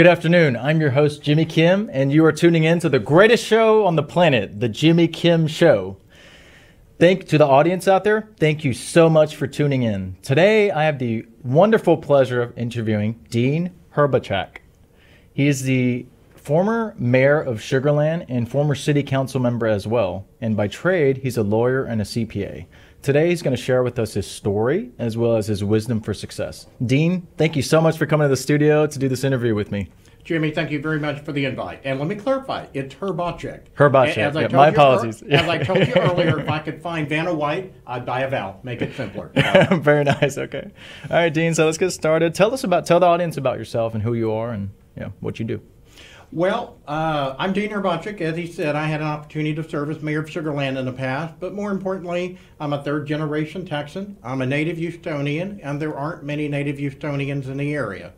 Good afternoon. I'm your host, Jimmy Kim, and you are tuning in to the greatest show on the planet, The Jimmy Kim Show. Thank to the audience out there. Thank you so much for tuning in. Today, I have the wonderful pleasure of interviewing Dean Hrbacek. He is the former mayor of Sugarland and former city council member as well. And by trade, he's a lawyer and a CPA. Today, he's going to share with us his story as well as his wisdom for success. Dean, thank you so much for coming to the studio to do this interview with me. Jimmy, thank you very much for the invite. And let me clarify, it's Hrbacek. Hrbacek. As I Yeah, my you apologies. As I told you earlier, if I could find Vanna White, I'd buy a vowel. Make it simpler. Very nice. Okay. All right, Dean. So let's get started. Tell us about, tell the audience about yourself and who you are and yeah, what you do. Well, uh, I'm Dean Hrbacek. As he said, I had an opportunity to serve as mayor of Sugarland in the past, but more importantly, I'm a third generation Texan. I'm a native Houstonian, and there aren't many native Houstonians in the area.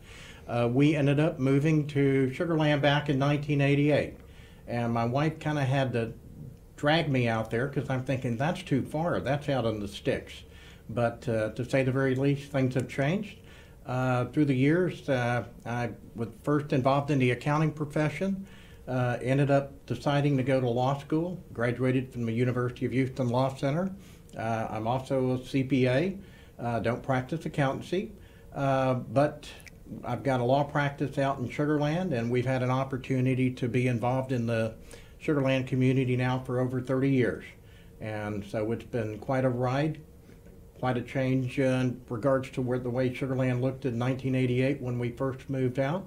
Uh, we ended up moving to Sugarland back in 1988, and my wife kind of had to drag me out there because I'm thinking that's too far. That's out in the sticks. But uh, to say the very least, things have changed. Uh, through the years, uh, I was first involved in the accounting profession, uh, ended up deciding to go to law school, graduated from the University of Houston Law Center. Uh, I'm also a CPA, don't practice accountancy, uh, but I've got a law practice out in Sugarland, and we've had an opportunity to be involved in the Sugarland community now for over 30 years. And so it's been quite a ride, quite a change in regards to where the way Sugarland looked in 1988 when we first moved out.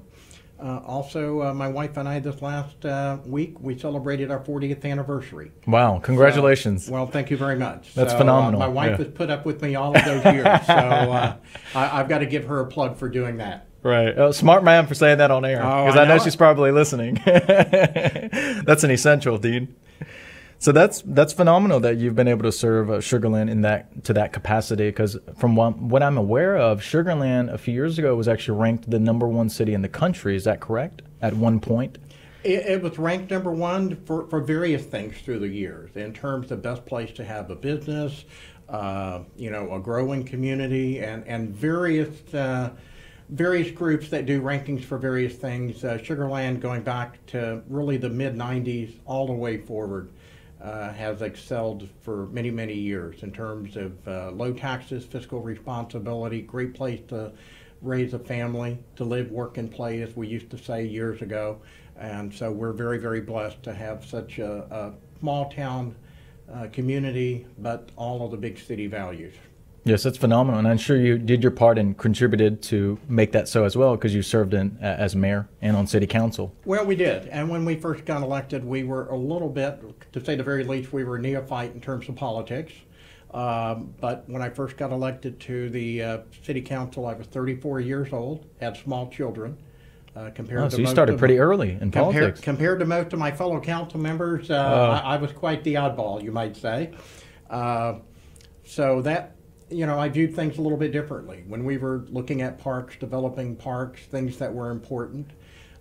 Uh, also, uh, my wife and I this last uh, week we celebrated our 40th anniversary. Wow. Congratulations. Well, thank you very much. That's So, uh, phenomenal, my wife yeah. has put up with me all of those years, so uh, I, I've got to give her a plug for doing that. Right. Oh, smart man for saying that on air. Oh, Because I I, know know she's probably listening. that's an essential, Dean. So that's that's phenomenal that you've been able to serve uh, Sugarland in that to that capacity. Because from what, what I'm aware of, Sugarland a few years ago was actually ranked the number one city in the country. Is that correct? At one point. It, it was ranked number one for, for various things through the years in terms of the best place to have a business, uh, you know, a growing community, and and various uh, various groups that do rankings for various things. Uh, Sugarland, going back to really the mid '90s all the way forward, uh, has excelled for many many years in terms of uh, low taxes, fiscal responsibility, great place to raise a family, to live, work, and play, as we used to say years ago. And so we're very, very blessed to have such a, a small town uh, community, but all of the big city values. Yes, that's phenomenal, and I'm sure you did your part and contributed to make that so as well, because you served in a- as mayor and on city council. Well, we did. And when we first got elected, we were a little bit, to say the very least, we were neophyte in terms of politics. Um, but when I first got elected to the uh, city council, I was 34 years old, had small children. Uh, compared Oh, to so you most started pretty early in Compared, politics. compared to most of my fellow council members, uh, Oh. I, I was quite the oddball, you might say. Uh, so that, you know, I viewed things a little bit differently. When we were looking at parks, developing parks, things that were important.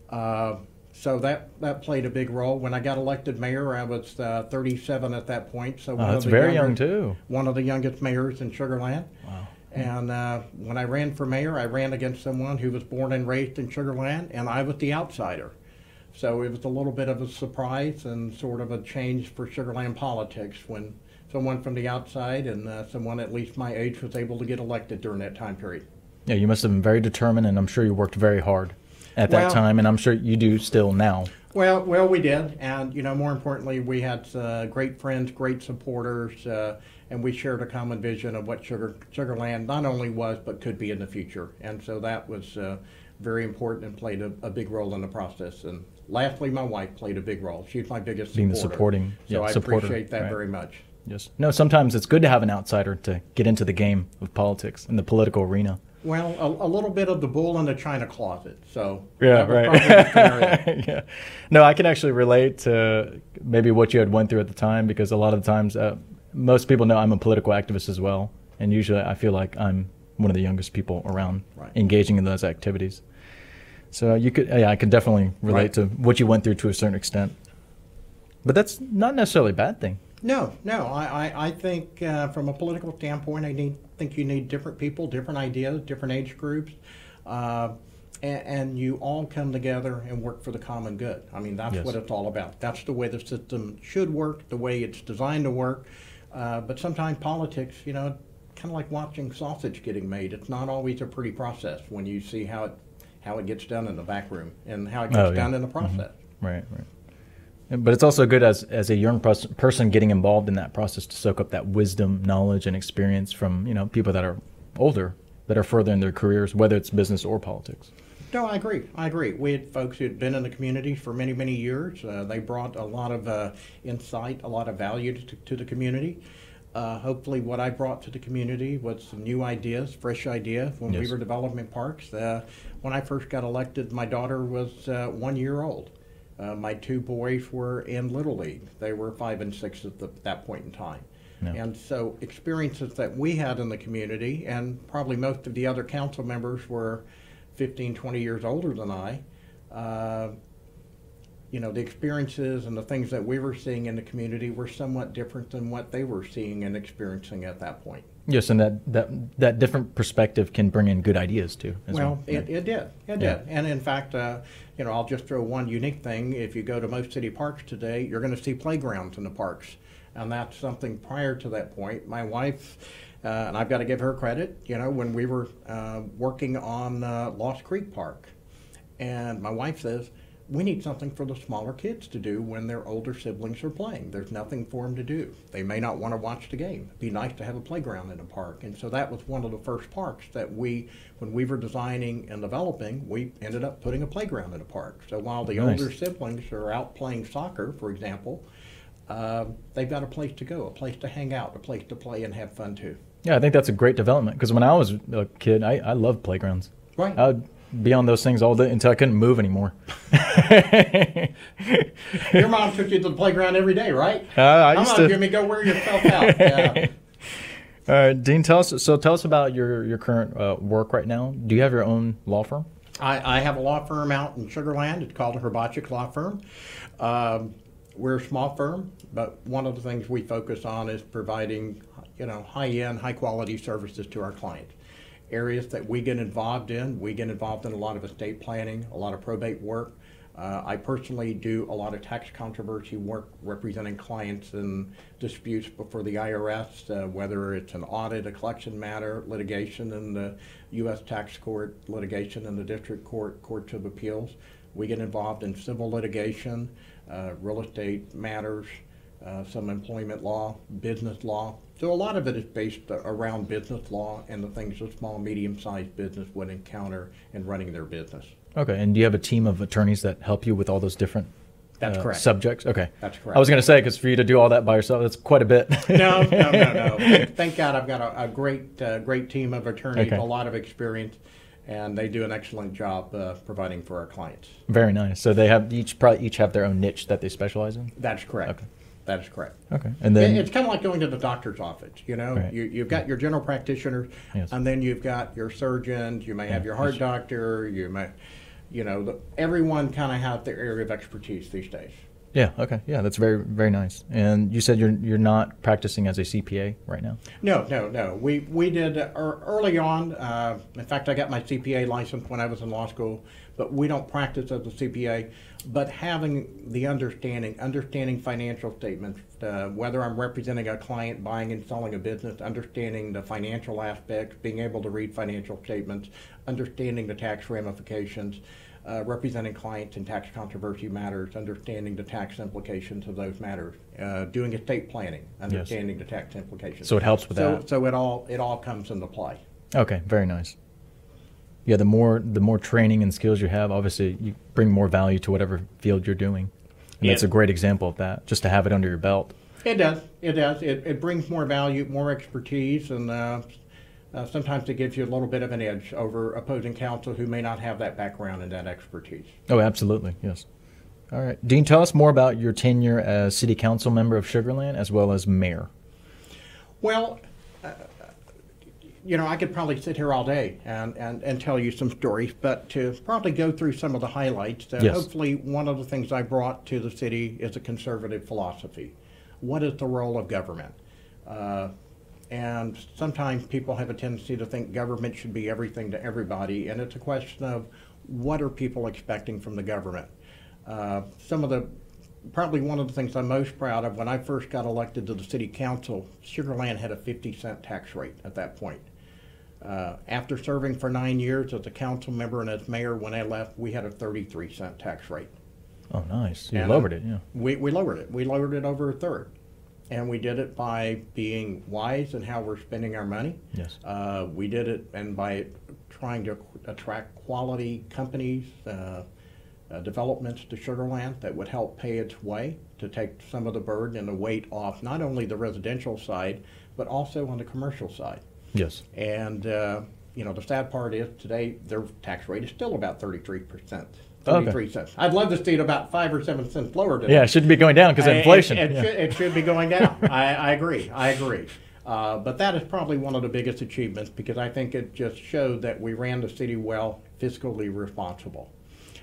Uh, so that, that played a big role. When I got elected mayor, I was uh, 37 at that point. So Oh, one of that's very younger- young too. One of the youngest mayors in Sugarland. Wow. And uh, when I ran for mayor, I ran against someone who was born and raised in Sugarland, and I was the outsider. So it was a little bit of a surprise and sort of a change for Sugarland politics when someone from the outside and uh, someone at least my age was able to get elected during that time period. Yeah, you must have been very determined, and I'm sure you worked very hard at that Well- time, and I'm sure you do still now. Well, well, we did, and you know, more importantly, we had uh, great friends, great supporters, uh, and we shared a common vision of what Sugar Sugarland not only was but could be in the future. And so that was uh, very important and played a, a big role in the process. And lastly, my wife played a big role. She's my biggest Being the supporter. supporting- so yeah, I supporter, appreciate that right. very much. Yes. No, sometimes it's good to have an outsider to get into the game of politics in the political arena. Well, a, a little bit of the bull in the china closet. So Yeah, right. probably the scenario. yeah. No, I can actually relate to maybe what you had went through at the time because a lot of the times, uh, most people know I'm a political activist as well, and usually I feel like I'm one of the youngest people around Right. engaging in those activities. So you could, yeah, I can definitely relate Right. to what you went through to a certain extent. But that's not necessarily a bad thing. No, no. I, I, I think uh, from a political standpoint, I need, think you need different people, different ideas, different age groups. Uh, and, and you all come together and work for the common good. I mean, that's Yes. what it's all about. That's the way the system should work, the way it's designed to work. Uh, but sometimes politics, you know, kind of like watching sausage getting made. It's not always a pretty process when you see how it how it gets done in the back room and how it gets Oh, yeah. done in the process. Right, right. But it's also good as as a young person getting involved in that process to soak up that wisdom, knowledge, and experience from you know people that are older, that are further in their careers, whether it's business or politics. No, I agree. I agree. We had folks who had been in the community for many, many years. Uh, they brought a lot of uh, insight, a lot of value to, to the community. Uh, hopefully, what I brought to the community was some new ideas, fresh ideas when we were development parks. Uh, when I first got elected, my daughter was uh, one year old. Uh, my two boys were in Little League. They were five and six at the, that point in time. Yeah. And so, experiences that we had in the community, and probably most of the other council members were 15, 20 years older than I. Uh, you know, the experiences and the things that we were seeing in the community were somewhat different than what they were seeing and experiencing at that point. Yes, and that that that different perspective can bring in good ideas too. as Well, it, Right. it did. It Yeah. did. And in fact, uh, you know, I'll just throw one unique thing. If you go to most city parks today, you're going to see playgrounds in the parks. And that's something prior to that point. My wife, uh, and I've got to give her credit, you know, when we were uh, working on uh, Lost Creek Park. And my wife says, we need something for the smaller kids to do when their older siblings are playing. There's nothing for them to do. They may not want to watch the game. It'd be nice to have a playground in a park. And so that was one of the first parks that we, when we were designing and developing, we ended up putting a playground in a park. So while the Nice. older siblings are out playing soccer, for example, uh, they've got a place to go, a place to hang out, a place to play and have fun too. Yeah, I think that's a great development because when I was a kid, I, I loved playgrounds. Right. I would be on those things all day until I couldn't move anymore. Your mom took you to the playground every day, right? Uh, I Come used on, to. Jimmy, go wear yourself out. Yeah. All right, Dean, tell us. So, tell us about your your current uh, work right now. Do you have your own law firm? I, I have a law firm out in Sugarland. It's called Hrbacek Law Firm. Um, we're a small firm, but one of the things we focus on is providing, you know, high-end, high-quality services to our clients. Areas that we get involved in, we get involved in a lot of estate planning, a lot of probate work. Uh, I personally do a lot of tax controversy work representing clients in disputes before the IRS, uh, whether it's an audit, a collection matter, litigation in the U.S. tax court, litigation in the district court, courts of appeals. We get involved in civil litigation, uh, real estate matters, uh, some employment law, business law. So a lot of it is based around business law and the things a small, medium-sized business would encounter in running their business. Okay, and do you have a team of attorneys that help you with all those different That's uh, correct. subjects? Okay, That's correct. I was going to say because for you to do all that by yourself, that's quite a bit. no, no, no, no. Thank God I've got a, a great, uh, great team of attorneys, Okay. a lot of experience, and they do an excellent job uh, providing for our clients. Very nice. So they have each probably each have their own niche that they specialize in. That's correct. Okay. That is correct. Okay, and then It- it's kind of like going to the doctor's office. You know, Right. you, you've got your general practitioner, Yes. and then you've got your surgeons. You may have your heart yes. doctor. You may, you know, the, everyone kind of has their area of expertise these days. yeah, okay, yeah, that's very very nice. And you said you're you're not practicing as a CPA right now. No, no, no. We we did uh, early on. Uh, in fact, I got my CPA license when I was in law school, but we don't practice as a CPA. But having the understanding, understanding financial statements, uh, whether I'm representing a client buying and selling a business, understanding the financial aspects, being able to read financial statements, understanding the tax ramifications. Uh, representing clients in tax controversy matters, understanding the tax implications of those matters, uh, doing estate planning, understanding the tax implications. So it helps with So, that. so it all it all comes into play. Okay, very nice. Yeah, the more the more training and skills you have, obviously you bring more value to whatever field you're doing. And that's Yeah. a great example of that. Just to have it under your belt. It does. It does. It, it brings more value, more expertise, and uh, uh, sometimes it gives you a little bit of an edge over opposing counsel who may not have that background and that expertise. Oh, absolutely. Yes. All right, Dean, tell us more about your tenure as city council member of Sugarland as well as mayor. Well, you know, I could probably sit here all day and, and, and tell you some stories, but to probably go through some of the highlights, uh, Yes. hopefully one of the things I brought to the city is a conservative philosophy. What is the role of government? Uh, and sometimes people have a tendency to think government should be everything to everybody, and it's a question of what are people expecting from the government? Uh, some of the probably one of the things I'm most proud of when I first got elected to the city council, Sugar Land had a 50 cent tax rate at that point. Uh, after serving for nine years as a council member and as mayor, when I left, we had a 33 cent tax rate. Oh, nice. You And, lowered it, yeah. We, we lowered it. We lowered it over a third. And we did it by being wise in how we're spending our money. Yes. Uh, we did it and by trying to attract quality companies, uh, uh, developments to Sugar Land that would help pay its way to take some of the burden and the weight off not only the residential side, but also on the commercial side. Yes. And, uh, you know, the sad part is today their tax rate is still about 33%. Okay. 33 cents. I'd love to see it about five or seven cents lower today. Yeah, it shouldn't be going down because of inflation. It, it yeah. should, it should be going down. I, I agree. I agree. Uh, but that is probably one of the biggest achievements because I think it just showed that we ran the city well, fiscally responsible.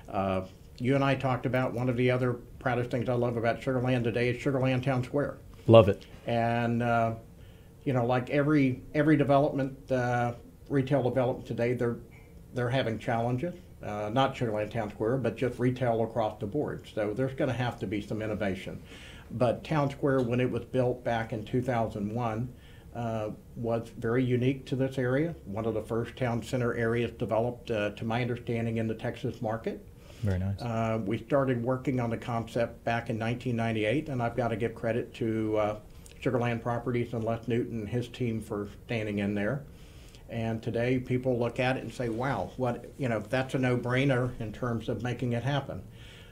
Uh, you and I talked about one of the other proudest things I love about Sugar Land today is Sugar Land Town Square. Love it. And uh, you know, like every every development, uh, retail development today, they're they're having challenges. Uh, not Sugarland Town Square, but just retail across the board. So there's going to have to be some innovation. But Town Square, when it was built back in 2001, uh, was very unique to this area. One of the first town center areas developed, uh, to my understanding, in the Texas market. Very nice. Uh, we started working on the concept back in 1998, and I've got to give credit to uh, Sugarland Properties and Les Newton and his team for standing in there. And today, people look at it and say, "Wow, what you know? That's a no-brainer in terms of making it happen."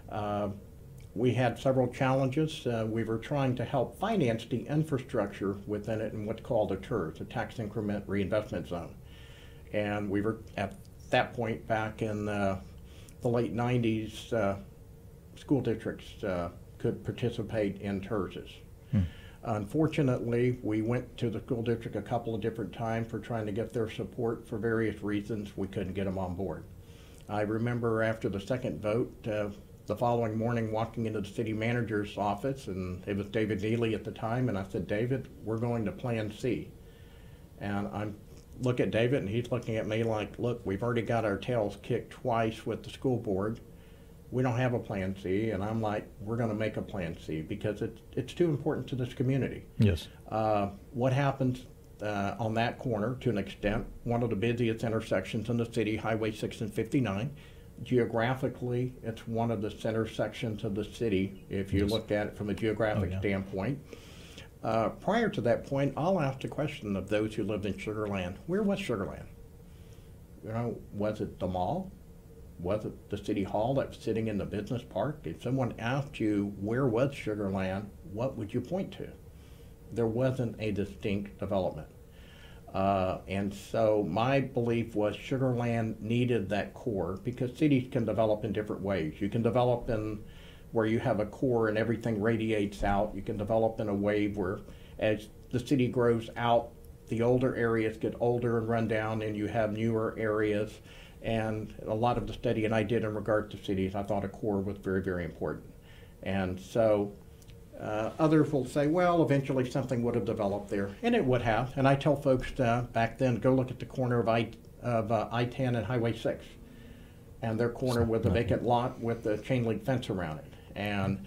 Uh, we had several challenges. Uh, we were trying to help finance the infrastructure within it in what's called a TIRZ, a tax increment reinvestment zone. And we were at that point back in uh, the late 90s, uh, school districts uh, could participate in TIRZs. Unfortunately, we went to the school district a couple of different times for trying to get their support for various reasons. We couldn't get them on board. I remember after the second vote, uh, the following morning, walking into the city manager's office, and it was David Neely at the time, and I said, David, we're going to Plan C. And I'm look at David, and he's looking at me like, look, we've already got our tails kicked twice with the school board. We don't have a Plan C, and I'm like, we're going to make a Plan C because it's it's too important to this community. yes. Uh, what happens uh, on that corner, to an extent, one of the busiest intersections in the city, Highway 6 and 59. Geographically, it's one of the center sections of the city, if you Yes. look at it from a geographic Oh, yeah. standpoint. Uh, prior to that point, I'll ask the question of those who lived in Sugarland where was Sugarland? You know, was it the mall? Was it the city hall that was sitting in the business park? If someone asked you where was Sugar Land, what would you point to? there wasn't a distinct development. Uh, and so my belief was Sugar Land needed that core because cities can develop in different ways. You can develop in where you have a core and everything radiates out. You can develop in a wave where as the city grows out, the older areas get older and run down and you have newer areas. And a lot of the study and I did in regard to cities, I thought a core was very, very important. And so uh, others will say, well, eventually something would have developed there, and it would have. And I tell folks uh, back then, go look at the corner of I of uh, I-10 and Highway 6, and their corner with the vacant lot with the chain link fence around it. And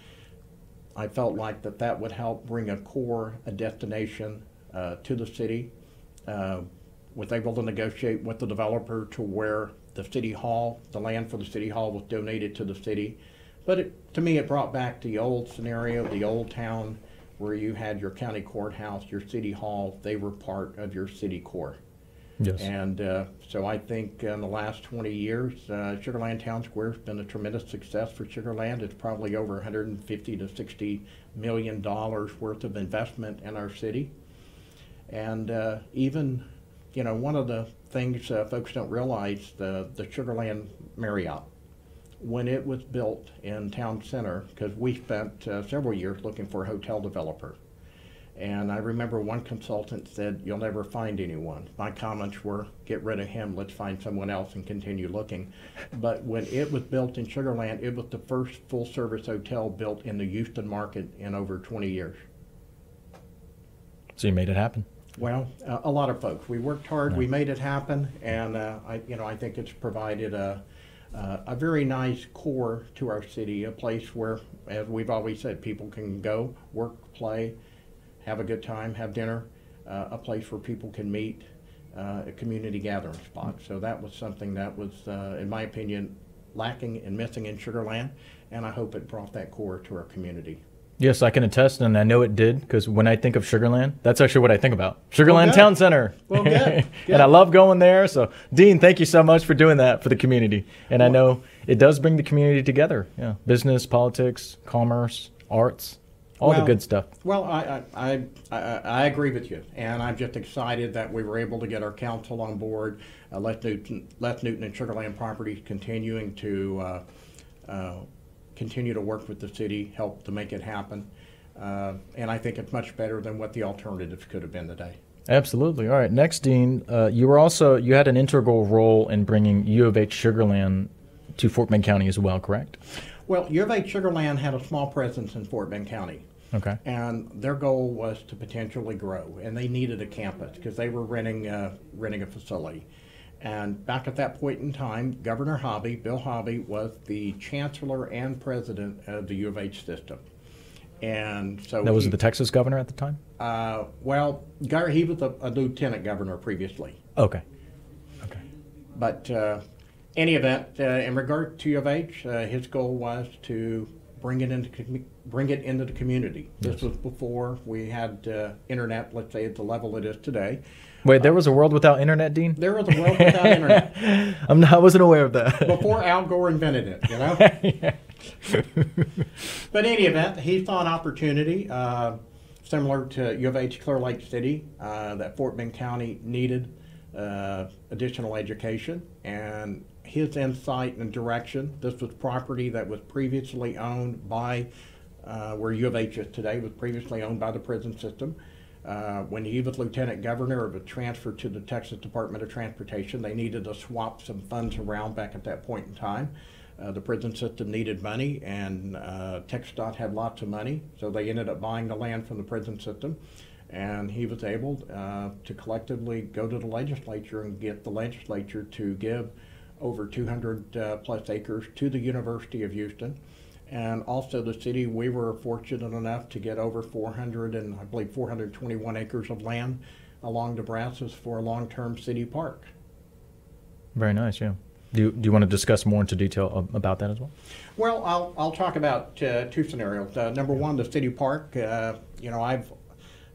I felt like that that would help bring a core, a destination uh, to the city. Uh, was able to negotiate with the developer to where the city hall, the land for the city hall was donated to the city. But it, to me, it brought back the old scenario, the old town where you had your county courthouse, your city hall, they were part of your city core. Yes. And uh, so I think in the last 20 years, uh, Sugarland Town Square has been a tremendous success for Sugarland. It's probably over 150 to 60 million dollars worth of investment in our city. And uh, even, you know, one of the things uh, folks don't realize, the, the Sugarland Marriott, when it was built in town center, because we spent uh, several years looking for a hotel developer. And I remember one consultant said, You'll never find anyone. My comments were, Get rid of him, let's find someone else and continue looking. But when it was built in Sugarland, it was the first full service hotel built in the Houston market in over 20 years. So you made it happen. Well, uh, a lot of folks. We worked hard. We made it happen, and uh, I, you know, I think it's provided a, uh, a very nice core to our city, a place where, as we've always said, people can go, work, play, have a good time, have dinner, uh, a place where people can meet, uh, a community gathering spot. So that was something that was, uh, in my opinion, lacking and missing in Sugar Land, and I hope it brought that core to our community. Yes, I can attest, and I know it did because when I think of Sugarland, that's actually what I think about. Sugarland Well. Town Center. Well, good, and I love going there. So, Dean, thank you so much for doing that for the community. And I know it does bring the community together. Yeah, business, politics, commerce, arts, all the good stuff. Well, I, I, I, I agree with you, and I'm just excited that we were able to get our council on board. Uh, Les Newton, Les Newton and Sugarland Properties continuing to uh, uh, continue to work with the city, help to make it happen, uh, and I think it's much better than what the alternatives could have been today. Absolutely. All right. Next, Dean, uh, you were also you had an integral role in bringing U of H Sugarland to Fort Bend County as well, correct? Well, U of H Sugarland had a small presence in Fort Bend County. Okay. and their goal was to potentially grow, and they needed a campus because they were renting uh, renting a facility. And back at that point in time, Governor Hobby, Bill Hobby, was the chancellor and president of the U of H system. And so That was he- the Texas governor at the time. uh, well, he was a, a lieutenant governor previously. Okay. Okay. But uh, any event, uh, in regard to U of H, uh, his goal was to bring it into bring it into the community. This Yes. was before we had uh, internet, let's say, at the level it is today. Wait, there was a world without internet, Dean. There was a world without internet I'm not, I wasn't aware of that. before Al Gore invented it. You know. But in any event, he saw an opportunity uh, similar to U of H Clear Lake City uh, that Fort Bend County needed uh, additional education. And his insight and direction this was property that was previously owned by, uh, where U of H is today, was previously owned by the prison system. Uh, when he was lieutenant governor, it was transferred to the Texas Department of Transportation. They needed to swap some funds around back at that point in time. Uh, the prison system needed money, and uh, TxDOT had lots of money, so they ended up buying the land from the prison system. And he was able uh, to collectively go to the legislature and get the legislature to give over 200 uh, plus acres to the University of Houston. And also the city, we were fortunate enough to get over 400 and I believe 421 acres of land along the Brazos for a long-term city park. Very nice. Yeah. Do you, do you want to discuss more into detail about that as well? Well, I'll, I'll talk about uh, two scenarios. Uh, number one, the city park. Uh, you know, I've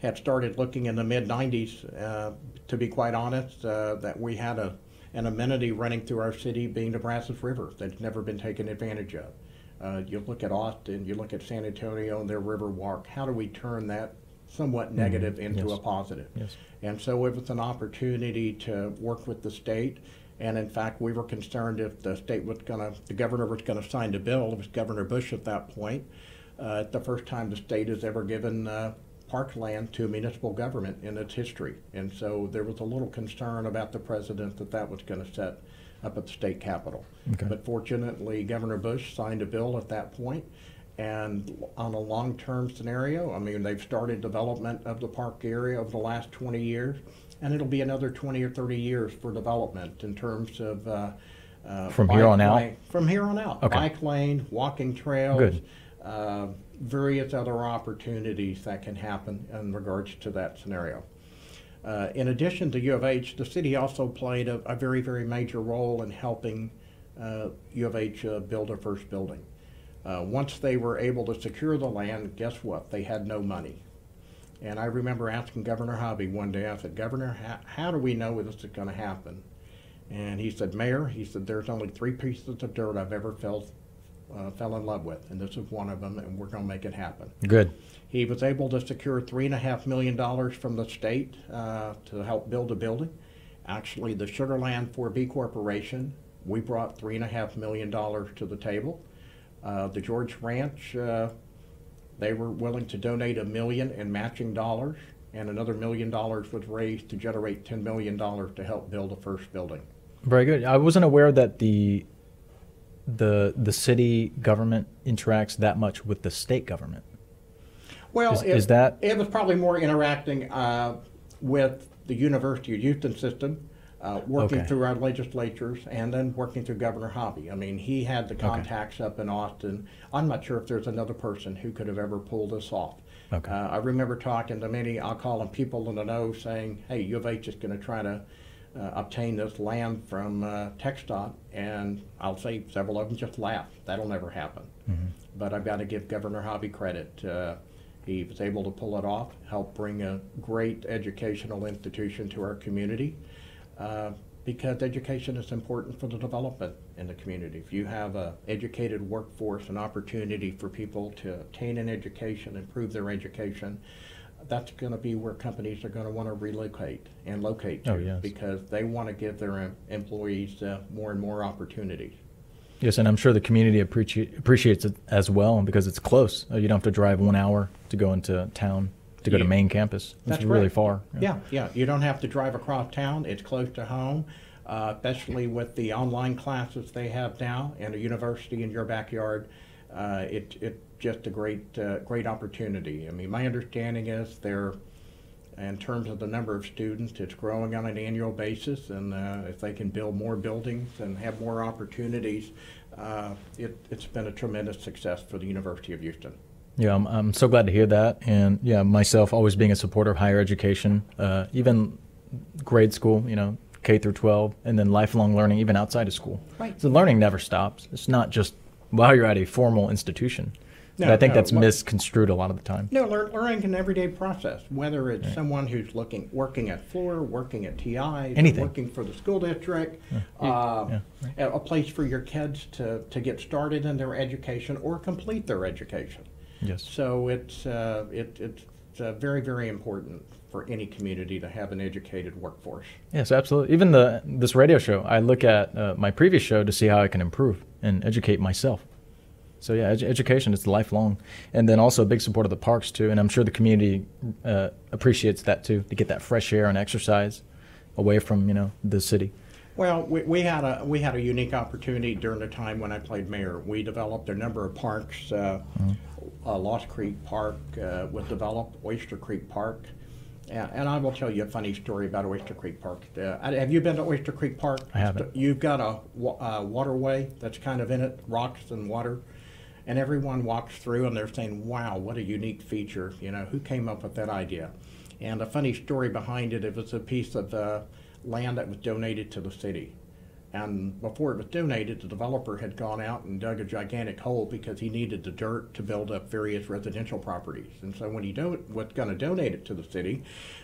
had started looking in the mid 90s, uh, to be quite honest, uh, that we had a, an amenity running through our city being the Brazos River that's never been taken advantage of. Uh, you look at Austin, you look at San Antonio and their river walk. How do we turn that somewhat negative into yes. a positive? Yes. And so it was an opportunity to work with the state. And in fact, we were concerned if the state was going to, the governor was going to sign the bill. It was Governor Bush at that point. Uh, the first time the state has ever given uh, parkland to municipal government in its history. And so there was a little concern about the president that that was going to set up at the state capitol. Okay. But fortunately, Governor Bush signed a bill at that point. And on a long-term scenario, I mean, they've started development of the park area over the last 20 years, and it'll be another 20 or 30 years for development in terms of uh, uh, From here on out? From here on out, Okay. bike lane, walking trails, Good. uh, various other opportunities that can happen in regards to that scenario. Uh, in addition to U of H, the city also played a, a very, very major role in helping uh, U of H uh, build their first building. Uh, once they were able to secure the land, guess what? They had no money. And I remember asking Governor Hobby one day, I said, Governor, how, how do we know this is going to happen? And he said, Mayor, he said, there's only three pieces of dirt I've ever felt, uh, fell in love with, and this is one of them, and we're going to make it happen. Good. He was able to secure three and a half million dollars from the state uh, to help build a building. Actually, the Sugarland 4B Corporation, we brought three and a half million dollars to the table. Uh, the George Ranch, uh, they were willing to donate a million in matching dollars, and another million dollars was raised to generate $10 million to help build the first building. Very good. I wasn't aware that the the the city government interacts that much with the state government. Well, Is- it, is that- it was probably more interacting uh, with the University of Houston system uh, working Okay. through our legislatures and then working through Governor Hobby. I mean, he had the contacts up in Austin. I'm not sure if there's another person who could have ever pulled this off. Okay. Uh, I remember talking to many, I'll call them people in the know, saying, hey, U of H is going to try to uh, obtain this land from uh, TxDOT, and I'll say several of them just laughed. That'll never happen. But I've got to give Governor Hobby credit. Uh, he was able to pull it off, help bring a great educational institution to our community, uh, because education is important for the development in the community. If you have a educated workforce, an opportunity for people to obtain an education, improve their education, that's going to be where companies are going to want to relocate and locate to Oh, yes. because they want to give their em- employees uh, more and more opportunities. Yes, and I'm sure the community appreciate, appreciates it as well because it's close. Uh, you don't have to drive one hour to go into town to go to main campus. It's That's really right. far. Yeah, yeah. You don't have to drive across town. It's close to home, uh, especially with the online classes they have now and a university in your backyard. Uh, it it just a great uh, great opportunity. I mean, my understanding is they're in terms of the number of students, it's growing on an annual basis, and uh, if they can build more buildings and have more opportunities, uh, it, it's been a tremendous success for the University of Houston. Yeah, I'm, I'm so glad to hear that. And yeah, myself always being a supporter of higher education, uh, even grade school, you know, K through 12, and then lifelong learning, even outside of school. Right. So learning never stops. It's not just while you're at a formal institution. No, I think no, that's misconstrued a lot of the time. No, learn, learning an everyday process, whether it's someone who's looking, working at Fluor, working at TI, Anything. working for the school district, Yeah, uh, yeah, a, a place for your kids to, to get started in their education or complete their education. Yes. So it's, uh, it, it's uh, very, very important for any community to have an educated workforce. Yes, absolutely. Even the this radio show, I look at uh, my previous show to see how I can improve and educate myself. So yeah, edu- education is lifelong, and then also a big support of the parks too. And I'm sure the community uh, appreciates that too to get that fresh air and exercise away from you know the city. Well, we, we had a we had a unique opportunity during the time when I played mayor. We developed a number of parks. Uh, uh, Lost Creek Park uh, was developed. Oyster Creek Park, and, and I will tell you a funny story about Oyster Creek Park. Uh, have you been to Oyster Creek Park? I haven't. You've got a uh, waterway that's kind of in it, rocks and water, and everyone walks through and they're saying, "Wow, what a unique feature!" You know, who came up with that idea? And a funny story behind it, it was a piece of uh, land that was donated to the city. And before it was donated, the developer had gone out and dug a gigantic hole because he needed the dirt to build up various residential properties. And so when he do- was going to donate it to the city,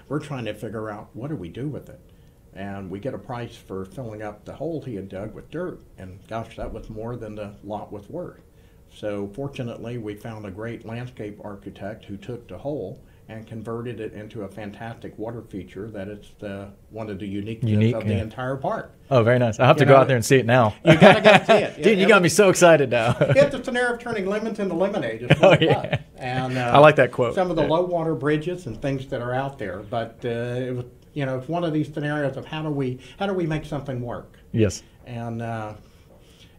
we're trying to figure out what do we do with it. And we get a price for filling up the hole he had dug with dirt. And gosh, that was more than the lot was worth. So fortunately, we found a great landscape architect who took the hole and converted it into a fantastic water feature that it's the, one of the uniqueness Unique, of the yeah. entire park. Oh, very nice. I'll have to You go out there and see it now. You gotta go see it. Dude, you got me so excited now. It's a scenario of turning lemons into lemonade. Oh, yeah. And uh, I like that quote. Some of the Yeah. low water bridges and things that are out there, but uh, it was, you know, it's one of these scenarios of how do we how do we make something work? yes. And uh,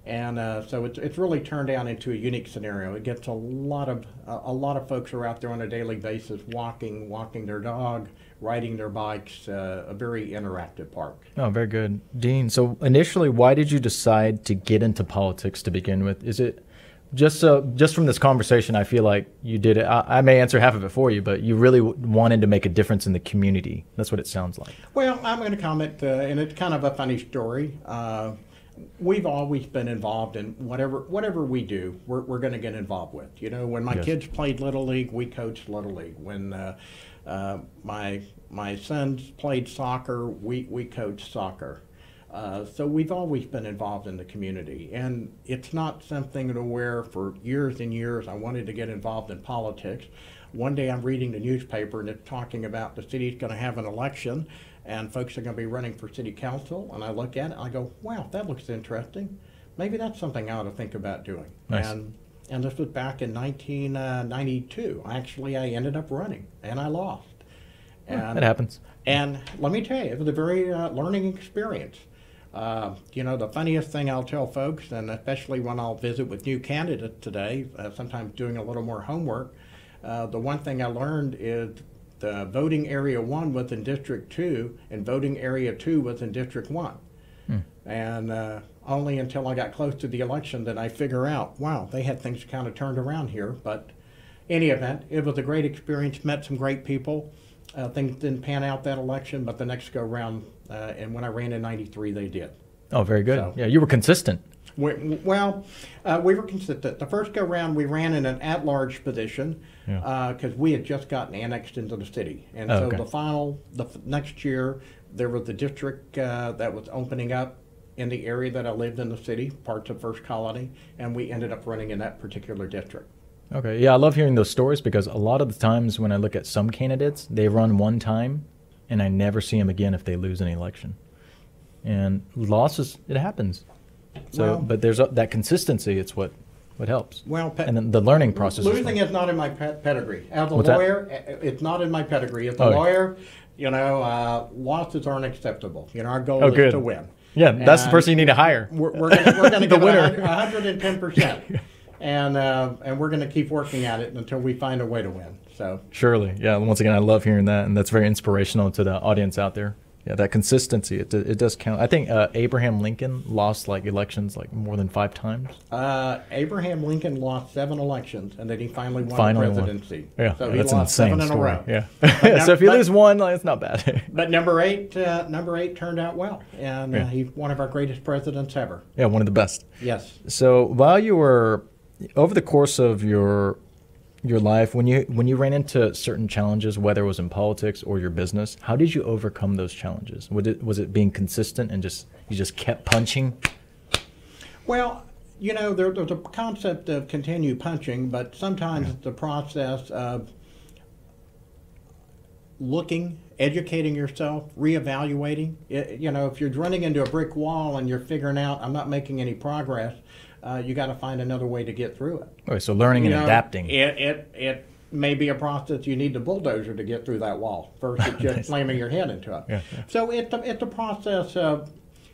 and uh, so it's, it's really turned down into a unique scenario. It gets a lot of a a lot of folks are out there on a daily basis, walking, walking their dog, riding their bikes. Uh, a very interactive park. Oh, very good, Dean. So initially, why did you decide to get into politics to begin with? Is it just so just from this conversation? I feel like you did it. I, I may answer half of it for you, but you really wanted to make a difference in the community. That's what it sounds like. Well, I'm going to comment, uh, and it's kind of a funny story. Uh, we've always been involved in whatever whatever we do. We're, we're going to get involved with. You know, when my Yes. kids played little league, we coached little league. When uh, uh, my my sons played soccer, we we coached soccer. Uh, so we've always been involved in the community, and it's not something to where for years and years I wanted to get involved in politics. One day I'm reading the newspaper and it's talking about the city's going to have an election, and folks are going to be running for city council. And I look at it, I go, "Wow, that looks interesting. Maybe that's something I ought to think about doing." Nice. And and this was back in 1992. Actually, I ended up running, and I lost. And It happens. and let me tell you, it was a very uh, learning experience. Uh, you know, the funniest thing I'll tell folks, and especially when I'll visit with new candidates today, uh, sometimes doing a little more homework, uh, the one thing I learned is the voting area one was in District Two, and voting area two was in District One. And uh, only until I got close to the election did I figure out, wow, they had things kind of turned around here. But any event, it was a great experience. Met some great people. Uh, things didn't pan out that election, but the next go round, uh, and when I ran in '93, they did. Oh, very good. So- Yeah, you were consistent. We, well, uh, we were consistent. The first go round, we ran in an at-large position Yeah. because we had just gotten annexed into the city, and Oh, so okay. the final, the f- next year, there was the district uh, that was opening up in the area that I lived in the city, parts of First Colony, and we ended up running in that particular district. Okay. Yeah, I love hearing those stories because a lot of the times when I look at some candidates, they run one time and I never see them again if they lose an election. And losses, it happens. So, Well- but there's a, that consistency. It's what what helps. Well, pe- and then the learning process. is Losing fun. is not in my pe- pedigree. As a What's lawyer, i- it's not in my pedigree. As a Oh, yeah. lawyer, you know, uh, losses aren't acceptable. You know, our goal Oh, is good. to win. Yeah, that's the person you need to hire. We're, we're gonna, we're The winner. hundred and ten percent, and uh, and we're gonna keep working at it until we find a way to win. So Surely. Yeah. Once again, I love hearing that, and that's very inspirational to the audience out there. Yeah, that consistency, it, it does count. I think uh, Abraham Lincoln lost like elections like more than five times. uh, Abraham Lincoln lost seven elections, and then he finally won Finally the won. presidency. Yeah, so he that's an lost insane seven in a row. Yeah. So if you but- lose one, like, it's not bad. But number eight, uh, number eight turned out well, and uh, Yeah. he's one of our greatest presidents ever. yeah, one of the best. Yes. So while you were over the course of your your life, when you when you ran into certain challenges, whether it was in politics or your business, how did you overcome those challenges? Was it was it being consistent and just you just kept punching? Well, you know, there, there's a concept of continue punching, but sometimes it's the process of looking, educating yourself, reevaluating. I- you know, if you're running into a brick wall and you're figuring out I'm not making any progress, uh, you got to find another way to get through it. Okay, so learning You and know, adapting. It, it, it may be a process you need the bulldozer to get through that wall versus just slamming your head into it. Yeah, yeah. So it's a, it's a process of,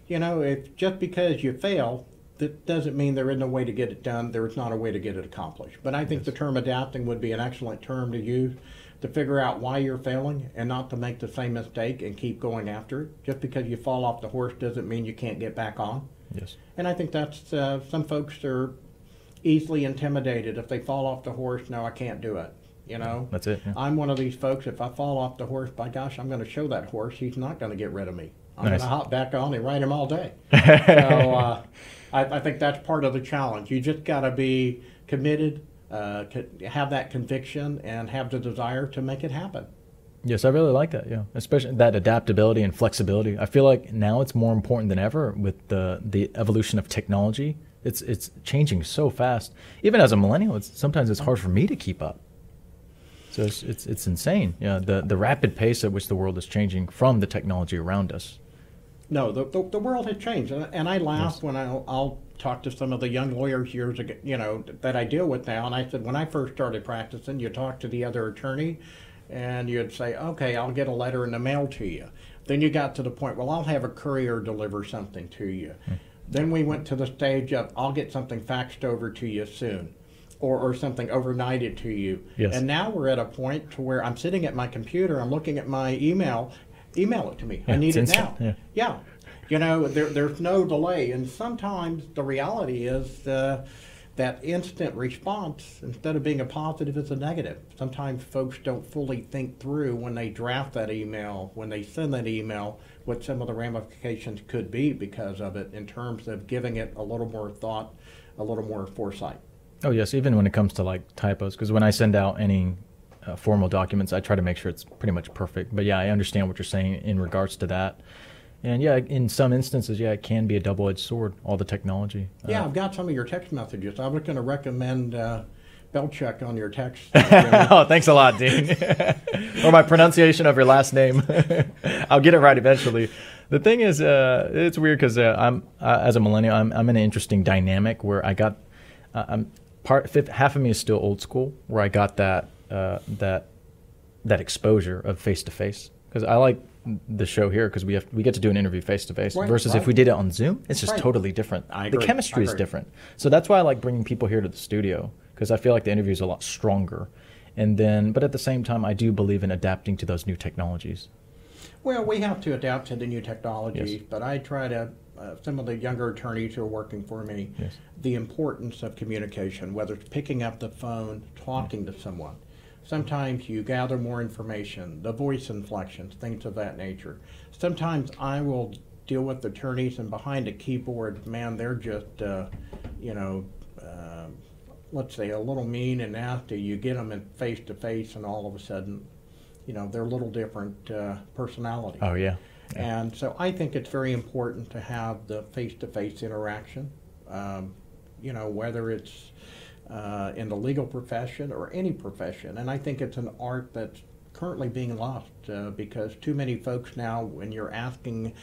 you know, if just because you fail, that doesn't mean there isn't a way to get it done. There's not a way to get it accomplished. But I think the term adapting would be an excellent term to use to figure out why you're failing and not to make the same mistake and keep going after it. Just because you fall off the horse doesn't mean you can't get back on. Yes. And I think that's uh, some folks are easily intimidated if they fall off the horse. No, I can't do it. You know, That's it, yeah. I'm one of these folks. If I fall off the horse, by gosh, I'm going to show that horse he's not going to get rid of me. I'm Nice. going to hop back on and ride him all day. so uh, I, I think that's part of the challenge. You just got to be committed, uh, have that conviction, and have the desire to make it happen. Yes, I really like that. Yeah, especially that adaptability and flexibility. I feel like now it's more important than ever with the the evolution of technology. It's it's changing so fast. Even as a millennial, it's sometimes it's hard for me to keep up. So it's it's, it's insane. Yeah, the the rapid pace at which the world is changing from the technology around us. No, the, the, the world has changed, and, and I laugh Yes. when I'll, I'll talk to some of the young lawyers years ago, you know, that I deal with now. And I said, when I first started practicing, you talk to the other attorney, and you'd say, okay, I'll get a letter in the mail to you. Then you got to the point, well, I'll have a courier deliver something to you. Hmm. Then we went to the stage of, I'll get something faxed over to you soon. Or, or something overnighted to you. Yes. And now we're at a point to where I'm sitting at my computer, I'm looking at my email, email it to me. I need it instant, now. yeah. Yeah, you know, there, there's no delay, and sometimes the reality is uh, that instant response, instead of being a positive, is a negative. Sometimes folks don't fully think through when they draft that email, when they send that email, what some of the ramifications could be because of it, in terms of giving it a little more thought, a little more foresight. Oh yes, even when it comes to like typos, because when I send out any uh, formal documents, I try to make sure it's pretty much perfect. But yeah, I understand what you're saying in regards to that. And yeah, in some instances, yeah, it can be a double-edged sword. All the technology. Uh, Yeah, I've got some of your text messages. I was going to recommend uh, Belichick on your text. Oh, thanks a lot, Dean. or my pronunciation of your last name. I'll get it right eventually. The thing is, uh, it's weird because uh, I'm uh, as a millennial, I'm, I'm in an interesting dynamic where I got, uh, I'm part fifth, half of me is still old school, where I got that uh, that that exposure of face to face because I like the show here because we have we get to do an interview face to face Right, versus if we did it on Zoom, it's just Right. totally different. I the chemistry is different. So that's why I like bringing people here to the studio because I feel like the interview is a lot stronger. and then but at the same time i do believe in adapting to those new technologies Well, we have to adapt to the new technology, Yes. but I try to, uh, some of the younger attorneys who are working for me, Yes. the importance of communication, whether it's picking up the phone, talking to someone. Sometimes you gather more information, the voice inflections, things of that nature. Sometimes I will deal with attorneys and behind a keyboard, man, they're just, uh, you know, uh, let's say a little mean and nasty. You get them in face to face, and all of a sudden, you know, they're a little different uh, personality. oh yeah And so I think it's very important to have the face-to-face interaction. Um, you know, whether it's uh, in the legal profession or any profession. And I think it's an art that's currently being lost uh, because too many folks now, when you're asking,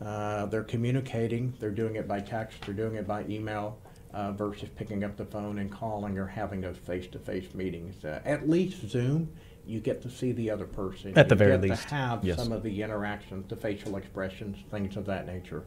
uh, they're communicating, they're doing it by text, they're doing it by email. Uh, versus picking up the phone and calling or having those face-to-face meetings. Uh, at least Zoom, you get to see the other person. At the very get least, to have yes. some of the interactions, the facial expressions, things of that nature.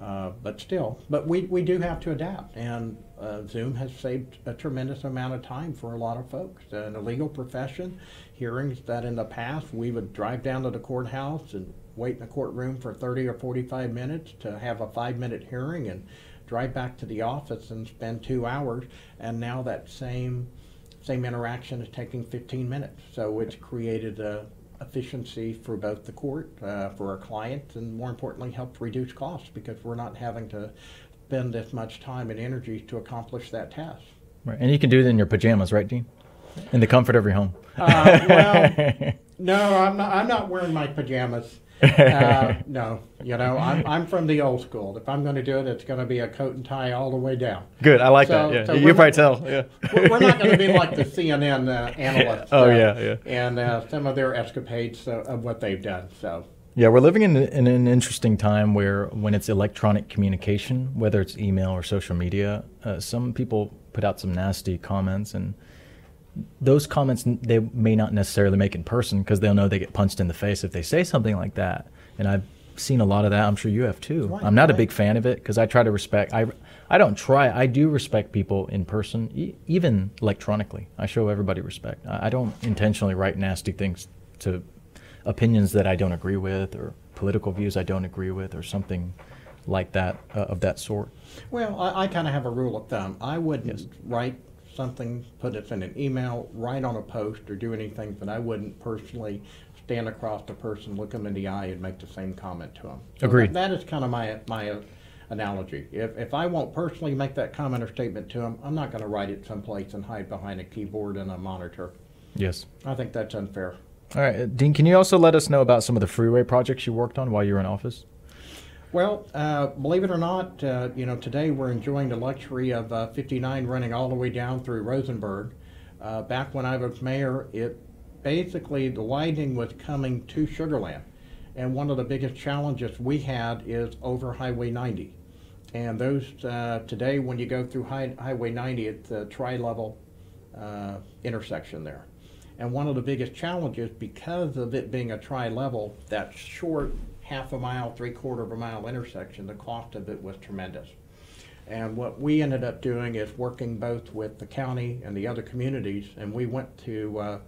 Uh, but still, but we, we do have to adapt, and uh, Zoom has saved a tremendous amount of time for a lot of folks. Uh, in the legal profession, hearings that in the past we would drive down to the courthouse and wait in the courtroom for 30 or 45 minutes to have a five minute hearing and drive back to the office and spend two hours, and now that same same interaction is taking 15 minutes. So it's created a efficiency for both the court, uh, for our client, and more importantly, help reduce costs because we're not having to spend as much time and energy to accomplish that task. right. and you can do it in your pajamas right dean in the comfort of your home Uh, well, no, I'm not. I'm not wearing my pajamas. Uh, no, you know, I'm, I'm from the old school. If I'm going to do it, it's going to be a coat and tie all the way down. good i like So- that yeah so you probably not- tell yeah We're we're not going to be like the CNN uh, analysts. Oh, uh, yeah, yeah. And uh, some of their escapades uh, of what they've done. So, Yeah, we're living in, in an interesting time where when it's electronic communication, whether it's email or social media, uh, some people put out some nasty comments, and those comments they may not necessarily make in person because they'll know they get punched in the face if they say something like that. And I've seen a lot of that. I'm sure you have too. Right, I'm not a big fan of it because I try to respect. I I don't try. I do respect people in person, e- even electronically. I show everybody respect. I, I don't intentionally write nasty things to opinions that I don't agree with or political views I don't agree with or something like that uh, of that sort. well, I, I kind of have a rule of thumb. I wouldn't Yes. write something, put it in an email, write on a post, or do anything that I wouldn't personally stand across the person, look them in the eye, and make the same comment to them. Agreed. that is kind of my my uh, analogy. If if I won't personally make that comment or statement to them, I'm not going to write it someplace and hide behind a keyboard and a monitor. Yes. I think that's unfair. All right, Dean. Can you also let us know about some of the freeway projects you worked on while you were in office? Well, uh, believe it or not, uh, you know, today we're enjoying the luxury of uh, 59 running all the way down through Rosenberg. Uh, back when I was mayor, it basically the widening was coming to Sugar Land, and one of the biggest challenges we had is over Highway 90. And those uh, today, when you go through high, Highway 90, it's a tri-level uh, intersection there. And one of the biggest challenges, because of it being a tri-level, that short half a mile, three quarter of a mile intersection, the cost of it was tremendous. And what we ended up doing is working both with the county and the other communities, and we went to uh,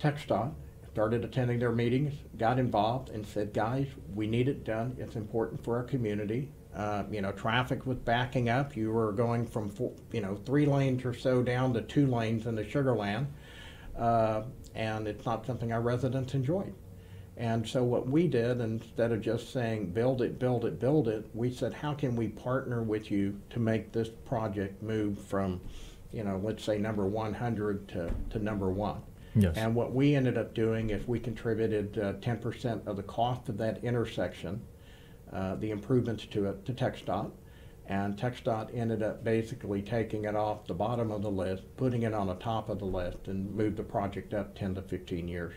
TxDOT, started attending their meetings, got involved, and said, guys, we need it done. It's important for our community. Uh, you know, traffic was backing up. You were going from, four, you know, three lanes or so down to two lanes in the Sugar Land, uh, and it's not something our residents enjoyed. And so what we did, instead of just saying build it, build it, build it, we said how can we partner with you to make this project move from, you know, let's say number 100 to, to number one. Yes. And what we ended up doing is we contributed uh, 10% of the cost of that intersection, uh, the improvements to it, to TxDOT. And TxDOT ended up basically taking it off the bottom of the list, putting it on the top of the list, and moved the project up 10 to 15 years.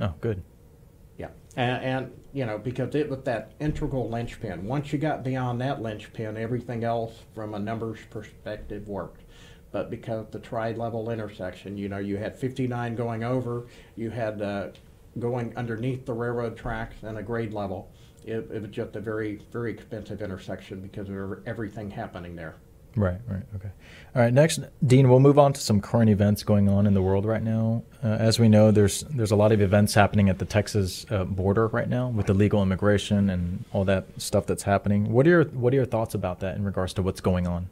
Oh, good. And, and you know because it was that integral linchpin. Once you got beyond that linchpin, everything else from a numbers perspective worked. But because the tri-level intersection, you know, you had 59 going over, you had uh, going underneath the railroad tracks and a grade level. It, it was just a very, very expensive intersection because of everything happening there. Right, right, okay. All right, next, Dean, we'll move on to some current events going on in the world right now. Uh, as we know, there's there's a lot of events happening at the Texas uh, border right now with illegal immigration and all that stuff that's happening. What are your what are your thoughts about that in regards to what's going on?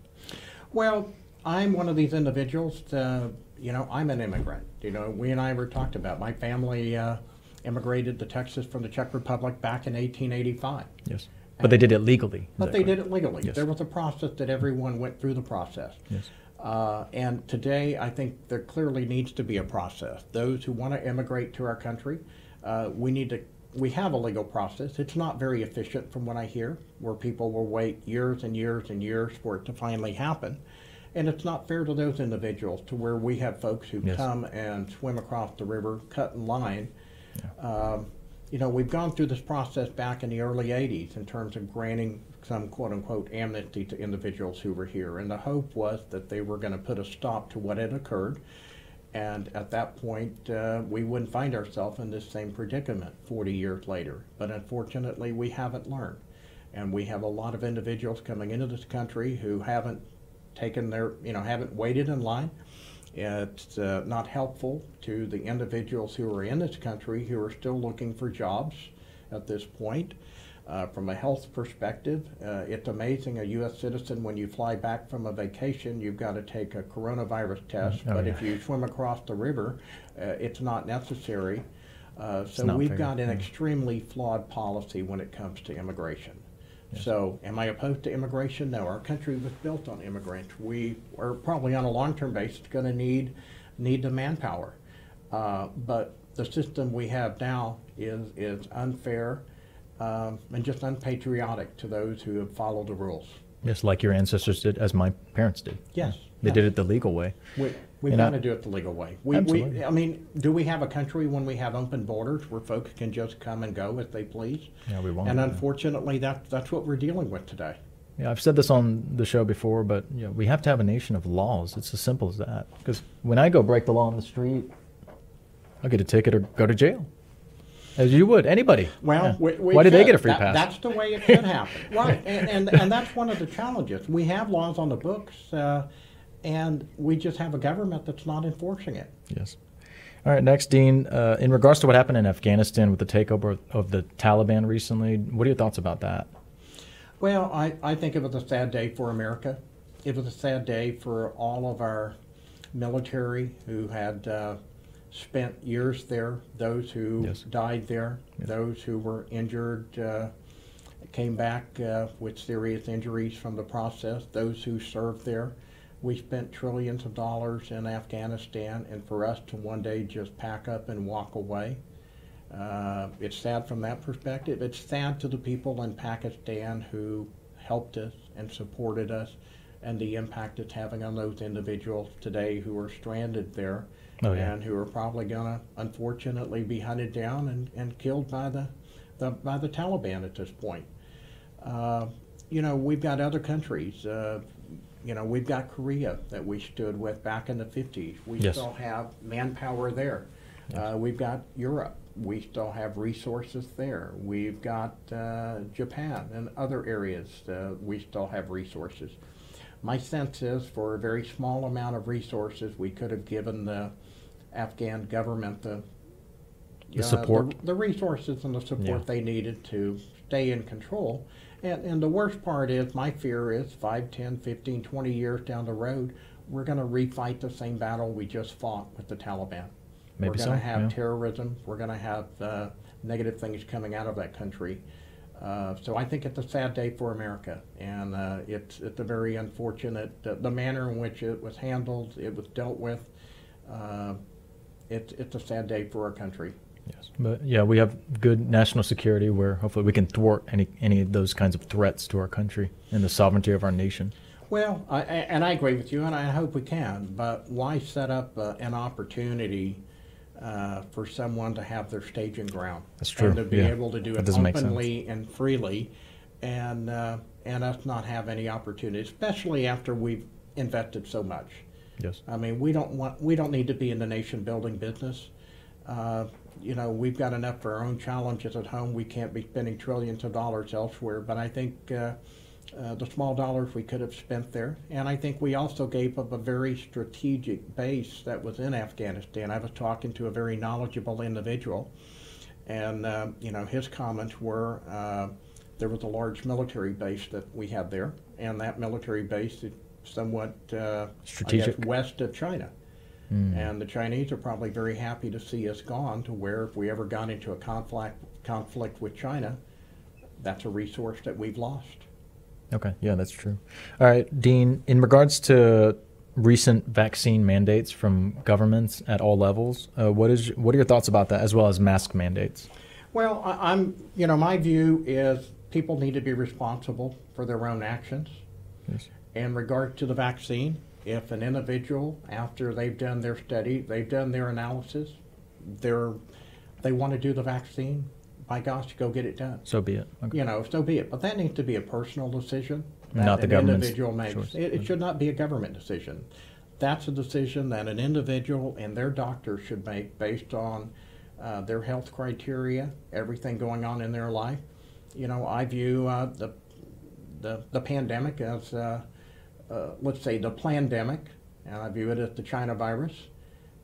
Well, I'm one of these individuals. Uh, you know, I'm an immigrant. You know, we and I were talked about. My family uh, immigrated to Texas from the Czech Republic back in 1885. Yes. But they did it legally. But they correct? did it legally. Yes. There was a process that everyone went through the process. Yes. Uh, and today, I think there clearly needs to be a process. Those who want to immigrate to our country, uh, we need to. We have a legal process. It's not very efficient, from what I hear, where people will wait years and years and years for it to finally happen. And it's not fair to those individuals to where we have folks who Yes. come and swim across the river, cut in line. Yeah. Um, you know, we've gone through this process back in the early 80s in terms of granting some quote unquote amnesty to individuals who were here. And the hope was that they were going to put a stop to what had occurred. And at that point, uh, we wouldn't find ourselves in this same predicament 40 years later. But unfortunately, we haven't learned. And we have a lot of individuals coming into this country who haven't taken their, you know, haven't waited in line. It's uh, not helpful to the individuals who are in this country who are still looking for jobs at this point. Uh, from a health perspective, uh, it's amazing a U.S. citizen, when you fly back from a vacation, you've got to take a coronavirus test. Oh, but yeah. if you swim across the river, uh, it's not necessary. Uh, so not we've fair, got an extremely flawed policy when it comes to immigration. Yes. So, am I opposed to immigration? No. Our country was built on immigrants. We are probably on a long-term basis going to need need the manpower, uh, but the system we have now is is unfair um, and just unpatriotic to those who have followed the rules. Yes, like your ancestors did, as my parents did. Yes, They yes. did it the legal way. We, we've got to do it the legal way. We, Absolutely. we, I mean, do we have a country when we have open borders where folks can just come and go as they please? Yeah, we won't. And yeah. unfortunately, that, that's what we're dealing with today. Yeah, I've said this on the show before, but you know, we have to have a nation of laws. It's as simple as that. Because when I go break the law on the street, I'll get a ticket or go to jail, as you would anybody. Well, Yeah. we, we why do they get a free That- pass? That's the way it should happen, right? And, and and that's one of the challenges. We have laws on the books, uh, and we just have a government that's not enforcing it. Yes. All right, next, Dean. Uh, in regards to what happened in Afghanistan with the takeover of the Taliban recently, what are your thoughts about that? Well, I, I think it was a sad day for America. It was a sad day for all of our military who had uh, spent years there, those who Yes. died there, Yes. those who were injured, uh, came back uh, with serious injuries from the process, those who served there. We spent trillions of dollars in Afghanistan, and for us to one day just pack up and walk away, uh, it's sad from that perspective. It's sad to the people in Pakistan who helped us and supported us, and the impact it's having on those individuals today who are stranded there Oh, yeah. and who are probably going to, unfortunately, be hunted down and, and killed by the, the by the Taliban at this point. Uh, you know, we've got other countries. Uh, you know, we've got Korea that we stood with back in the 50s. We Yes. still have manpower there. Uh, we've got Europe. We still have resources there. We've got uh, Japan and other areas. Uh, we still have resources. My sense is for a very small amount of resources, we could have given the Afghan government the, The uh, support. the, the resources and the support Yeah. they needed to stay in control. And, and the worst part is, my fear is 5, 10, 15, 20 years down the road, we're going to refight the same battle we just fought with the Taliban. Maybe we're going to have yeah. terrorism. We're going to have uh, negative things coming out of that country. Uh, so I think it's a sad day for America, and uh, it's it's a very unfortunate the manner in which it was handled, it was dealt with. Uh, it's it's a sad day for our country. Yes, but yeah, we have good national security where hopefully we can thwart any any of those kinds of threats to our country and the sovereignty of our nation. Well, I, and I agree with you, and I hope we can. But why set up uh, an opportunity uh, for someone to have their staging ground? That's true, And to be yeah. able to do it doesn't make sense. openly and freely, and uh, and us not have any opportunity, especially after we've invested so much. Yes. I mean, we don't want, we don't need to be in the nation building business. You know, we've got enough for our own challenges at home. We can't be spending trillions of dollars elsewhere. But I think uh, uh, the small dollars we could have spent there. And I think we also gave up a very strategic base that was in Afghanistan. I was talking to a very knowledgeable individual, and uh, you know his comments were uh, there was a large military base that we had there, and that military base is somewhat uh, Strategic. I guess, west of China. And the Chinese are probably very happy to see us gone to where if we ever got into a conflict conflict with China, that's a resource that we've lost. Okay, yeah, that's true. All right, Dean, in regards to recent vaccine mandates from governments at all levels, uh, what is what are your thoughts about that, as well as mask mandates? Well, I, I'm, you know, my view is people need to be responsible for their own actions. Yes. In regard to the vaccine, if an individual, after they've done their study, they've done their analysis, they're, they want to do the vaccine, by gosh, go get it done. So be it. Okay. You know, so be it. But that needs to be a personal decision that Not the an government's individual makes. choice. It, it should not be a government decision. That's a decision that an individual and their doctor should make based on uh, their health criteria, everything going on in their life. You know, I view uh, the, the the pandemic as, uh, uh, let's say, the pandemic, and I view it as the China virus.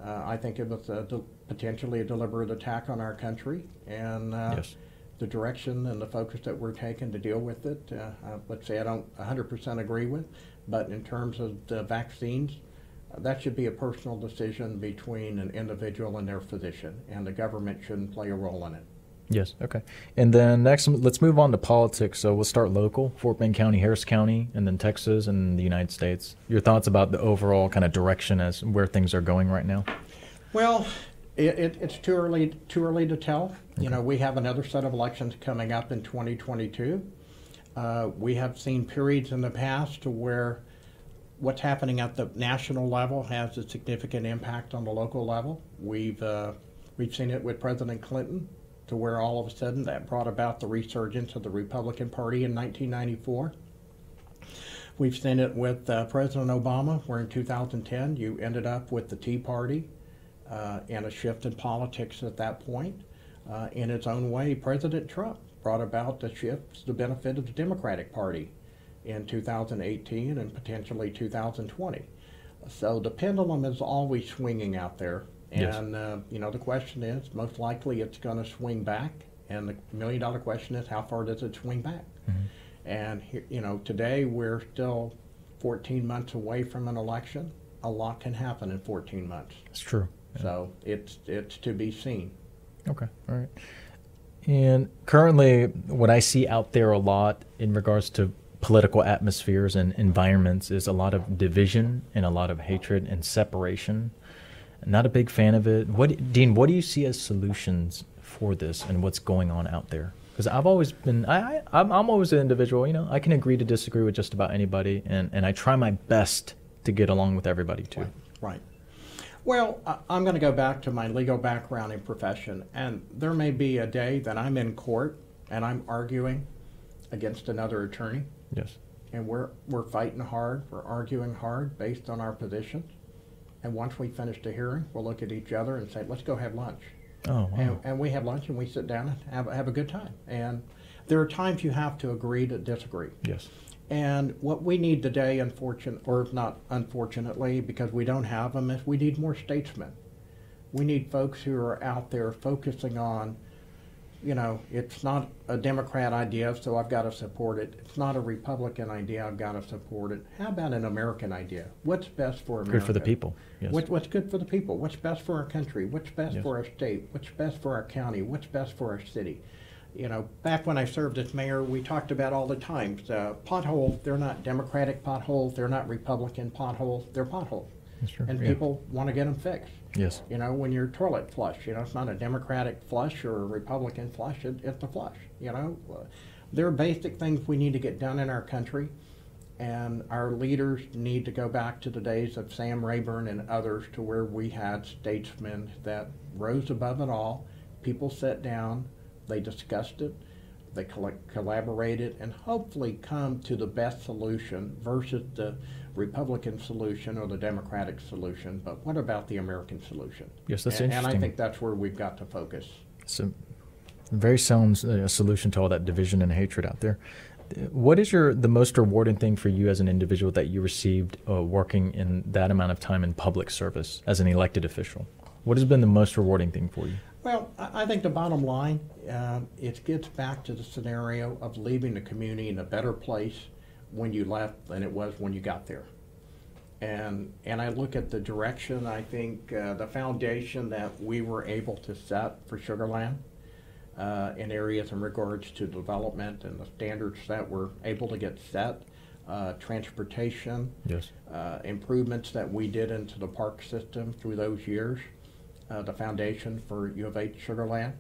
Uh, I think it was a, de- potentially a deliberate attack on our country, and uh, Yes. the direction and the focus that we're taking to deal with it, uh, uh, let's say I don't 100% agree with, but in terms of the vaccines, uh, that should be a personal decision between an individual and their physician, and the government shouldn't play a role in it. Yes. Okay. And then next, let's move on to politics. So we'll start local: Fort Bend County, Harris County, and then Texas and the United States. Your thoughts about the overall kind of direction as where things are going right now? Well, it, it, it's too early too early to tell. You know, we have another set of elections coming up in 2022. Uh, we have seen periods in the past to where what's happening at the national level has a significant impact on the local level. We've uh, we've seen it with President Clinton, to where all of a sudden that brought about the resurgence of the Republican Party in 1994. We've seen it with uh, President Obama, where in 2010 you ended up with the Tea Party uh, and a shift in politics at that point. Uh, in its own way, President Trump brought about the shift to the benefit of the Democratic Party in 2018 and potentially 2020. So the pendulum is always swinging out there. Yes. And, uh, you know, the question is most likely it's going to swing back. And the million dollar question is how far does it swing back? And, here, you know, today we're still 14 months away from an election. A lot can happen in 14 months. It's true. So it's it's to be seen. Okay. All right. And currently, what I see out there a lot in regards to political atmospheres and environments is a lot of division and a lot of hatred and separation. Not a big fan of it. What, Dean? What do you see as solutions for this and what's going on out there? Because I've always been, I, I, I'm, I'm always an individual. You know, I can agree to disagree with just about anybody, and, and I try my best to get along with everybody too. Right. Well, I- I'm going to go back to my legal background and profession, and there may be a day that I'm in court and I'm arguing against another attorney, Yes. and we're we're fighting hard, we're arguing hard based on our positions. And once we finish the hearing, we'll look at each other and say, "Let's go have lunch." Oh wow. And, and we have lunch and we sit down and have, have a good time. And there are times you have to agree to disagree. yes. And what we need today, unfortunate or not unfortunately, because we don't have them, is we need more statesmen. We need folks who are out there focusing on, you know, it's not a Democrat idea, so I've got to support it. It's not a Republican idea, I've got to support it. How about an American idea? What's best for America? Good for the people. Yes. What, what's good for the people? What's best for our country? What's best Yes. for our state? What's best for our county? What's best for our city? You know, back when I served as mayor, we talked about all the time. Uh, potholes, they're not Democratic potholes, they're not Republican potholes, they're potholes. True. And Yeah. people want to get them fixed. Yes. You know, when your toilet flush, you know, it's not a Democratic flush or a Republican flush, it, it's a flush. You know, Uh, there are basic things we need to get done in our country, and our leaders need to go back to the days of Sam Rayburn and others to where we had statesmen that rose above it all. People sat down, they discussed it, they colla- collaborated, and hopefully come to the best solution versus the Republican solution or the Democratic solution. But what about the American solution? Yes, that's and, and I think that's where we've got to focus. It's a very sound uh, solution to all that division and hatred out there. What is your the most rewarding thing for you as an individual that you received uh, working in that amount of time in public service as an elected official? What has been the most rewarding thing for you? Well, I think the bottom line, uh, it gets back to the scenario of leaving the community in a better place when you left than it was when you got there. And, and I look at the direction, I think, uh, the foundation that we were able to set for Sugar Land uh, in areas in regards to development and the standards that were able to get set, uh, transportation, Yes. uh, improvements that we did into the park system through those years, uh, the foundation for U of H Sugar Land.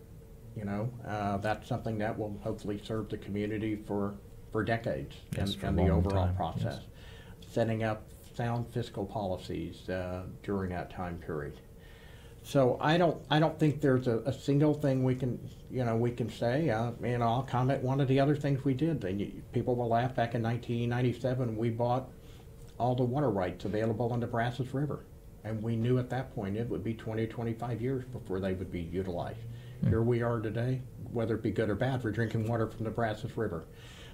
You know, uh, that's something that will hopefully serve the community for, for decades Yes, and, for and the overall time, process. Setting up sound fiscal policies uh, during that time period. So I don't, I don't think there's a, a single thing we can, you know, we can say. Uh, and I'll comment one of the other things we did. And you, people will laugh. Back in 1997, we bought all the water rights available on the Brazos River, and we knew at that point it would be 20 or 25 years before they would be utilized. Hmm. Here we are today, whether it be good or bad, we're drinking water from the Brazos River.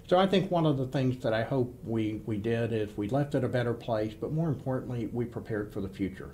So I think one of the things that I hope we, we did is we left it a better place, but more importantly, we prepared for the future.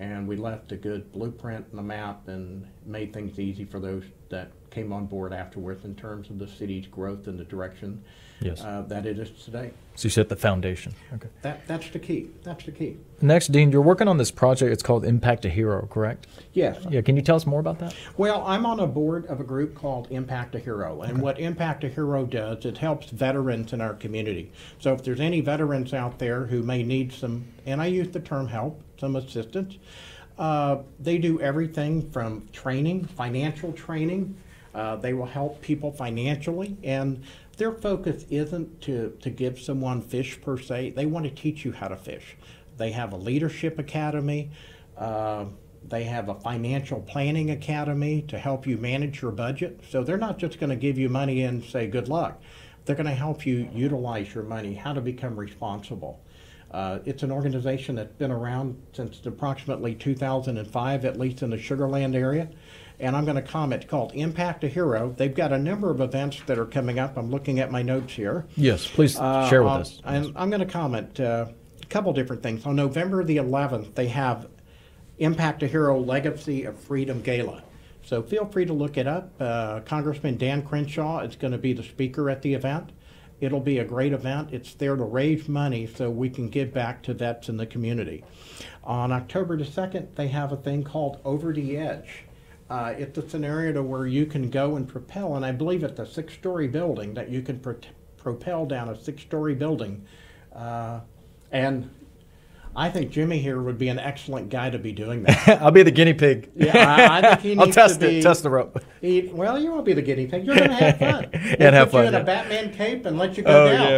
And we left a good blueprint and a map and made things easy for those that came on board afterwards in terms of the city's growth and the direction Yes. uh, that it is today. so you set the foundation. Okay. That, that's the key. That's the key. Next, Dean, you're working on this project. It's called Impact a Hero, correct? Yes. Yeah. Can you tell us more about that? Well, I'm on a board of a group called Impact a Hero. And what Impact a Hero does, it helps veterans in our community. So if there's any veterans out there who may need some, and I use the term help, some assistance, uh, they do everything from training, financial training. Uh, they will help people financially. And their focus isn't to, to give someone fish per se, they want to teach you how to fish. They have a leadership academy. Uh, they have a financial planning academy to help you manage your budget. So they're not just going to give you money and say good luck. They're going to help you utilize your money, how to become responsible. Uh, it's an organization that's been around since approximately 2005, at least in the Sugar Land area. And I'm going to comment called Impact a Hero. They've got a number of events that are coming up. I'm looking at my notes here. Yes. Please Uh, share with uh, us. And I'm going to comment uh, a couple different things. On November the 11th, they have Impact a Hero Legacy of Freedom Gala. So feel free to look it up. Uh, Congressman Dan Crenshaw is going to be the speaker at the event. It'll be a great event. It's there to raise money so we can give back to vets in the community. On October the 2nd, they have a thing called Over the Edge. Uh, it's a scenario to where you can go and propel, and I believe it's a six-story building that you can pro- propel down a six-story building. Uh, and I think Jimmy here would be an excellent guy to be doing that. I'll be the guinea pig. Yeah, I, I think he needs I'll test to it. Test the rope. he- well, you won't be the guinea pig. You're going to have fun. And have put you fun, in a. Batman cape and let you go Oh down. yeah.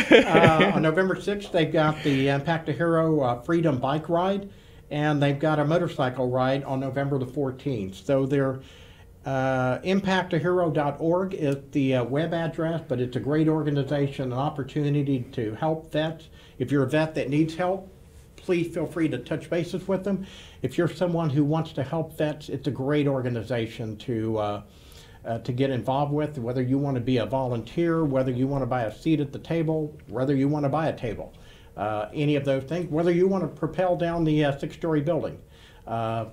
Okay. uh, on November 6th, they've got the Impact a Hero uh, Freedom Bike Ride, and they've got a motorcycle ride on November the 14th. So they're uh, impactahero.org is the uh, web address, but it's a great organization, an opportunity to help vets. If you're a vet that needs help, please feel free to touch bases with them. If you're someone who wants to help vets, it's a great organization to uh, uh, to get involved with. Whether you want to be a volunteer, whether you want to buy a seat at the table, whether you want to buy a table, uh, any of those things. Whether you want to propel down the uh, six-story building. Uh,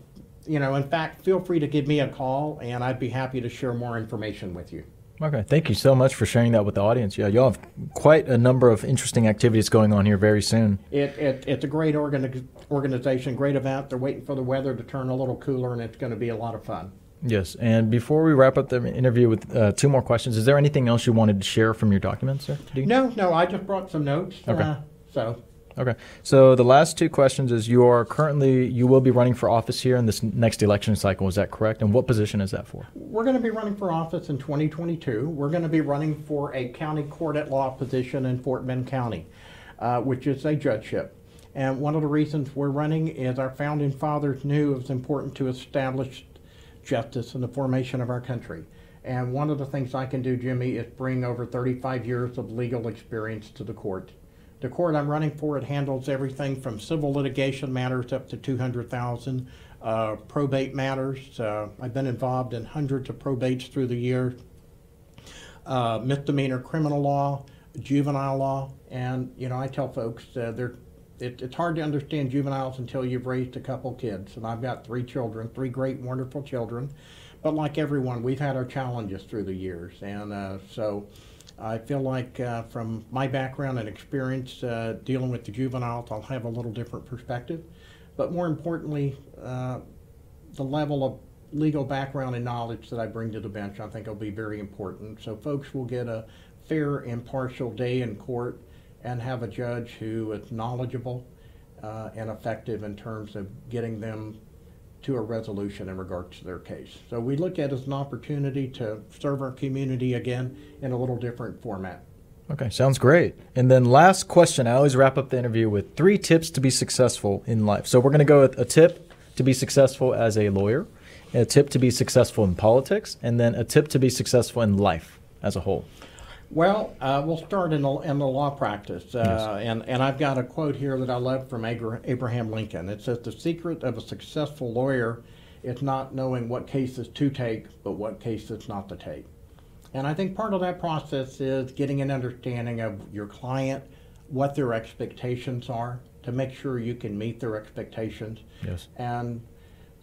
you know, in fact, feel free to give me a call, and I'd be happy to share more information with you. Okay. Thank you so much for sharing that with the audience. Yeah, y'all have quite a number of interesting activities going on here very soon. It, it, it's a great organi- organization, great event. They're waiting for the weather to turn a little cooler, and it's going to be a lot of fun. Yes. And before we wrap up the interview with uh, two more questions, is there anything else you wanted to share from your documents, sir? Dean? No, no, I just brought some notes. Okay. Uh, so, Okay. So the last two questions is you are currently you will be running for office here in this next election cycle. Is that correct? And what position is that for? we're going to be running for office in 2022. We're going to be running for a county court at law position in Fort Bend County, uh, which is a judgeship. And one of the reasons we're running is our founding fathers knew it was important to establish justice in the formation of our country. And one of the things I can do, Jimmy, is bring over 35 years of legal experience to the court. The court I'm running for, it handles everything from civil litigation matters up to 200,000, uh, probate matters. Uh, I've been involved in hundreds of probates through the years. Uh, misdemeanor criminal law, juvenile law, and you know, I tell folks uh, they're it, it's hard to understand juveniles until you've raised a couple kids. And I've got three children, three great, wonderful children. But like everyone, we've had our challenges through the years. And uh, so I feel like uh, from my background and experience uh, dealing with the juveniles, I'll have a little different perspective. But more importantly, uh, the level of legal background and knowledge that I bring to the bench, I think will be very important. So folks will get a fair, impartial day in court and have a judge who is knowledgeable uh, and effective in terms of getting them to a resolution in regards to their case. So we look at it as an opportunity to serve our community again in a little different format. Okay, sounds great. And then last question, I always wrap up the interview with three tips to be successful in life. So we're going to go with a tip to be successful as a lawyer, a tip to be successful in politics, and then a tip to be successful in life as a whole. Well, uh, we'll start in the, in the law practice. Uh, yes. and, and I've got a quote here that I love from Abraham Lincoln. It says, The secret of a successful lawyer is not knowing what cases to take, but what cases not to take. And I think part of that process is getting an understanding of your client, what their expectations are, to make sure you can meet their expectations. Yes. And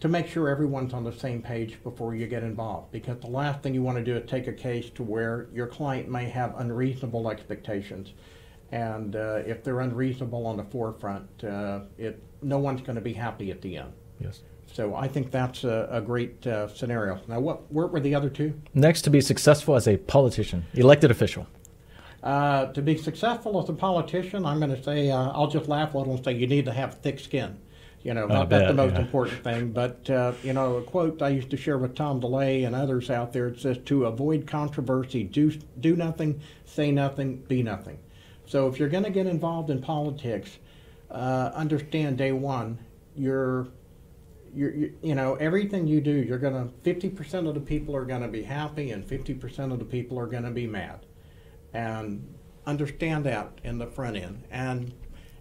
to make sure everyone's on the same page before you get involved. Because the last thing you want to do is take a case to where your client may have unreasonable expectations. And uh, if they're unreasonable on the forefront, uh, it, no one's going to be happy at the end. Yes. So I think that's a, a great uh, scenario. Now, what, what were the other two? Next, to be successful as a politician, elected official. Uh, to be successful as a politician, I'm going to say, uh, I'll just laugh a little and say you need to have thick skin. You know, not that's the most yeah. important thing, but uh, you know, a quote I used to share with Tom DeLay and others out there. It says, "To avoid controversy, do do nothing, say nothing, be nothing." So if you're going to get involved in politics, uh, understand day one, you're, you're, you, you know, everything you do, you're going to 50% of the people are going to be happy and 50% of the people are going to be mad, and understand that in the front end and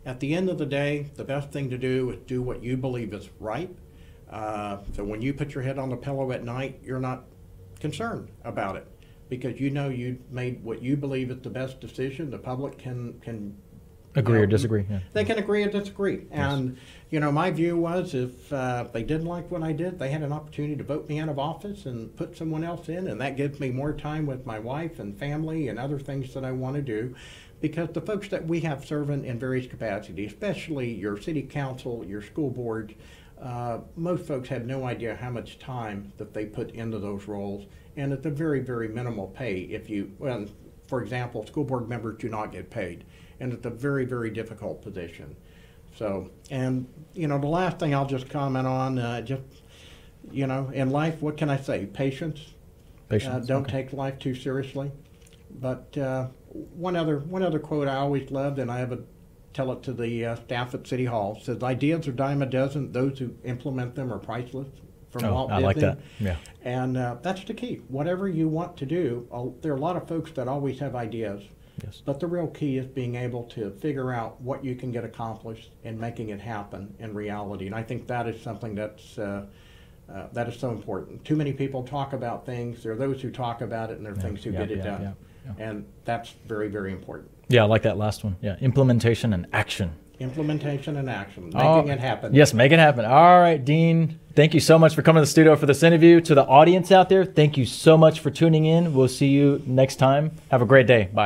at the end of the day, the best thing to do is do what you believe is right. Uh, so when you put your head on the pillow at night, you're not concerned about it because you know you made what you believe is the best decision. The public can can agree know, or disagree. Yeah. They can agree or disagree. Yes. And you know, my view was if uh, they didn't like what I did, they had an opportunity to vote me out of office and put someone else in, and that gives me more time with my wife and family and other things that I want to do because the folks that we have serving in various capacities, especially your city council, your school board, uh, most folks have no idea how much time that they put into those roles, and it's a very, very minimal pay. If you, well, for example, school board members do not get paid, and it's a very, very difficult position. So, and you know, the last thing I'll just comment on, uh, just you know, in life, what can I say? Patience. Patience. Uh, don't okay. take life too seriously. But uh, one other one other quote I always loved, and I have a tell it to the uh, staff at City Hall. says, "Ideas are dime a dozen; those who implement them are priceless." From oh, Walt I Disney. like that. Yeah. And uh, that's the key. Whatever you want to do, uh, there are a lot of folks that always have ideas. Yes. But the real key is being able to figure out what you can get accomplished and making it happen in reality. And I think that is something that's uh, uh, that is so important. Too many people talk about things. There are those who talk about it, and there are yeah, things who yeah, get it yeah, done. And that's very, very important. Yeah, I like that last one. Yeah, implementation and action. Implementation and action, making oh, it happen. Yes, make it happen. All right, Dean, thank you so much for coming to the studio for this interview. To the audience out there, thank you so much for tuning in. We'll see you next time. Have a great day. Bye.